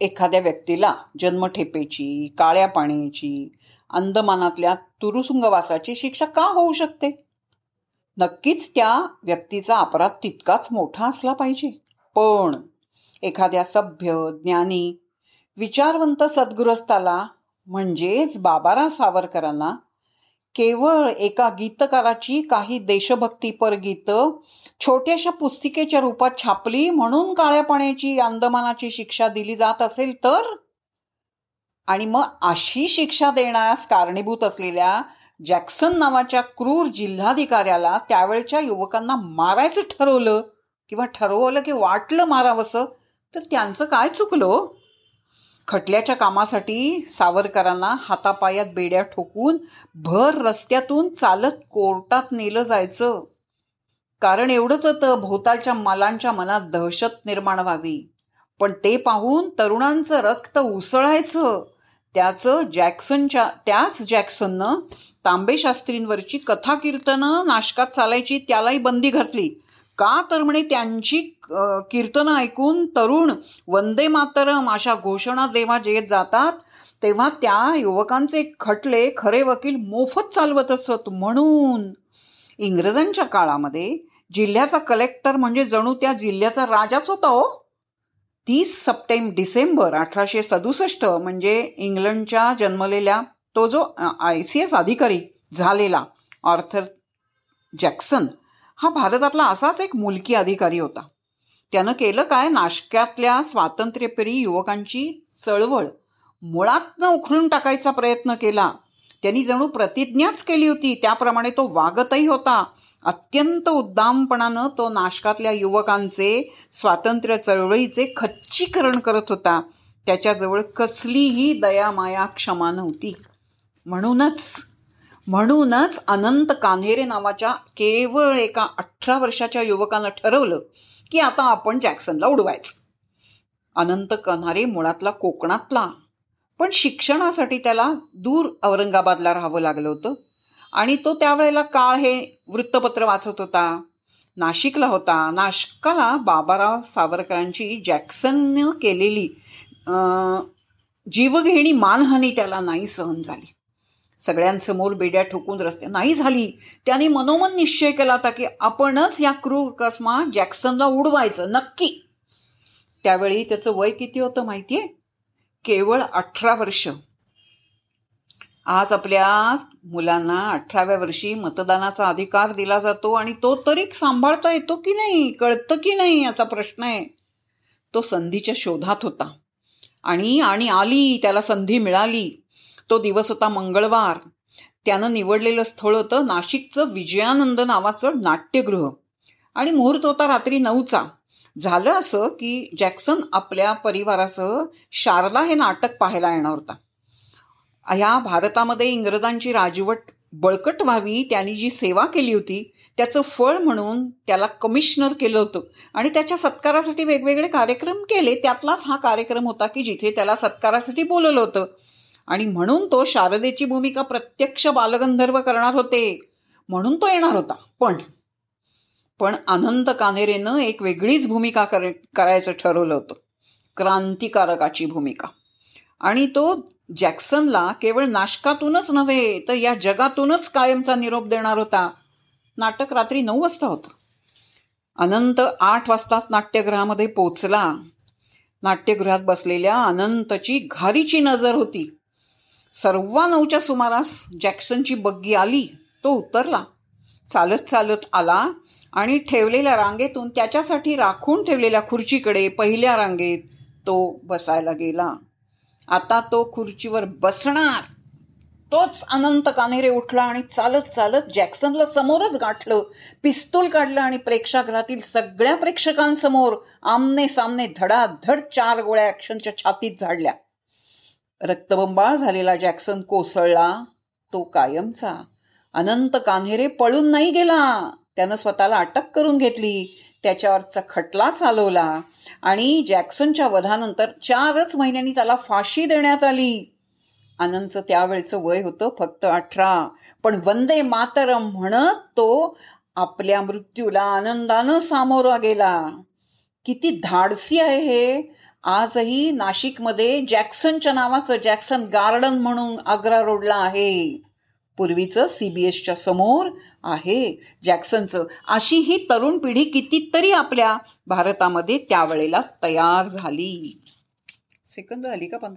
एखाद्या व्यक्तीला जन्मठेपेची काळ्या पाण्याची अंदमानातल्या तुरुसुंगवासाची शिक्षा का होऊ शकते? नक्कीच त्या व्यक्तीचा अपराध तितकाच मोठा असला पाहिजे. पण एखाद्या सभ्य ज्ञानी विचारवंत सद्गृहस्थाला म्हणजेच बाबारा सावरकरांना केवळ एका गीतकाराची काही देशभक्तीपर गीतं छोट्याशा पुस्तिकेच्या रूपात छापली म्हणून काळ्या पाण्याची अंदमानाची शिक्षा दिली जात असेल तर? आणि मग अशी शिक्षा देण्यास कारणीभूत असलेल्या जॅक्सन नावाच्या क्रूर जिल्हाधिकाऱ्याला त्यावेळच्या युवकांना मारायचं ठरवलं किंवा ठरवलं की वाटलं मारावंसं तर त्यांचं काय चुकलं? खटल्याच्या कामासाठी सावरकरांना हातापायात बेड्या ठोकून भर रस्त्यातून चालत कोर्टात नेलं जायचं. कारण एवढंच होतं भोवतालच्या मलांच्या मनात दहशत निर्माण व्हावी. पण ते पाहून तरुणांचं रक्त उसळायचं. त्याचं जॅक्सनच्या त्याच जॅक्सननं तांबे शास्त्रींवरची कथा कीर्तनं नाशकात चालायची त्यालाही बंदी घातली. का तर म्हणे त्यांची कीर्तनं ऐकून तरुण वंदे मातरम अशा घोषणा देवा जे जातात तेव्हा त्या युवकांचे खटले खरे वकील मोफत चालवत असत. म्हणून इंग्रजांच्या काळामध्ये जिल्ह्याचा कलेक्टर म्हणजे जणू त्या जिल्ह्याचा राजाच होता हो. तीस सप्टेंब डिसेंबर अठराशे सदुसष्ट म्हणजे इंग्लंडच्या जन्मलेल्या तो जो आय सी एस अधिकारी झालेला ऑर्थर जॅक्सन हा भारतातला असाच एक मुलकी अधिकारी होता. त्यानं केलं काय? नाशक्यातल्या स्वातंत्र्यप्रिय युवकांची चळवळ. मुळातनं उखडून टाकायचा प्रयत्न केला. त्यांनी जणू प्रतिज्ञाच केली होती. त्याप्रमाणे तो वागतही होता. अत्यंत उद्दामपणानं तो नाशकातल्या युवकांचे स्वातंत्र्य चळवळीचे खच्चीकरण करत होता. त्याच्याजवळ कसलीही दयामाया क्षमा नव्हती. म्हणूनच म्हणूनच अनंत कान्हेरे नावाच्या केवळ एका अठरा वर्षाच्या युवकानं ठरवलं की आता आपण जॅक्सनला उडवायचं. अनंत कन्हारे मुळातला कोकणातला. पण शिक्षणासाठी त्याला दूर औरंगाबादला राहावं लागलं होतं. आणि तो त्यावेळेला काळ हे वृत्तपत्र वाचत होता नाशिकला होता. नाशिकाला बाबाराव सावरकरांची जॅक्सननं केलेली जीवघेणी मानहानी त्याला नाही सहन झाली. सगळ्यांसमोर बेड्या ठोकून रस्ते नाही झाली. त्याने मनोमन निश्चय केला होता की आपणच या क्रूर कसमा जॅक्सनला उडवायचं नक्की. त्यावेळी त्याचं वय किती होतं माहितीये? केवळ अठरा वर्ष. आज आपल्या मुलांना अठराव्या वर्षी मतदानाचा अधिकार दिला जातो आणि तो तरी सांभाळता येतो की नाही कळतं की नाही असा प्रश्न आहे. तो संधीच्या शोधात होता. आणि आणि आली त्याला संधी मिळाली. तो दिवस होता मंगळवार. त्यानं निवडलेलं स्थळ होतं नाशिकचं विजयानंद नावाचं नाट्यगृह. आणि मुहूर्त होता रात्री नऊचा. झालं असं की जॅक्सन आपल्या परिवारासह शारदा हे नाटक पाहायला येणार होता. ह्या भारतामध्ये इंग्रजांची राजवट बळकट व्हावी त्यांनी जी सेवा केली होती त्याचं फळ म्हणून त्याला कमिशनर केलं होतं. आणि त्याच्या सत्कारासाठी वेगवेगळे कार्यक्रम केले. त्यातलाच हा कार्यक्रम होता की जिथे त्याला सत्कारासाठी बोलवलं होतं. आणि म्हणून तो शारदेची भूमिका प्रत्यक्ष बालगंधर्व करणार होते. म्हणून तो येणार होता. पण पण अनंत कानेरेनं एक वेगळीच भूमिका कर करायचं ठरवलं होतं. क्रांतिकारकाची भूमिका. आणि तो जॅक्सनला केवळ नाशकातूनच नव्हे तर या जगातूनच कायमचा निरोप देणार होता. नाटक रात्री नऊ वाजता होतं. अनंत आठ वाजताच नाट्यगृहामध्ये पोचला नाट्यगृहात बसलेल्या अनंतची घारीची नजर होती. सर्वा नऊच्या सुमारास जॅक्सनची बग्गी आली तो उतरला. चालत चालत आला आणि ठेवलेल्या रांगेतून त्याच्यासाठी राखून ठेवलेल्या खुर्चीकडे पहिल्या रांगेत तो बसायला गेला. आता तो खुर्चीवर बसणार. तोच अनंत कानेरे उठला आणि चालत चालत जॅक्सनला समोरच गाठलं. पिस्तूल काढलं आणि प्रेक्षागृहातील सगळ्या प्रेक्षकांसमोर आमने सामने धडाधड चार गोळ्या ॲक्शनच्या छातीत झाडल्या. रक्तबंबाळ झालेला जॅक्सन कोसळला तो कायमचा. अनंत कान्हेरे पळून नाही गेला. त्यानं स्वतःला अटक करून घेतली. त्याच्यावरचा खटला चालवला आणि जॅक्सनच्या वधानंतर चारच महिन्यांनी त्याला फाशी देण्यात आली. आनंदचं त्यावेळेचं वय होतं फक्त अठरा. पण वंदे मातरम म्हणत तो आपल्या मृत्यूला आनंदानं सामोरा गेला. किती धाडसी आहे हे. आजही नाशिकमध्ये जॅक्सनच्या नावाचं जॅक्सन गार्डन म्हणून आग्रा रोडला आहे. पूर्वीचं सी बी एसच्या समोर आहे जॅक्सनचं. अशी ही तरुण पिढी कितीतरी आपल्या भारतामध्ये त्यावेळेला तयार झाली. सेकंद झाली का पंधरा?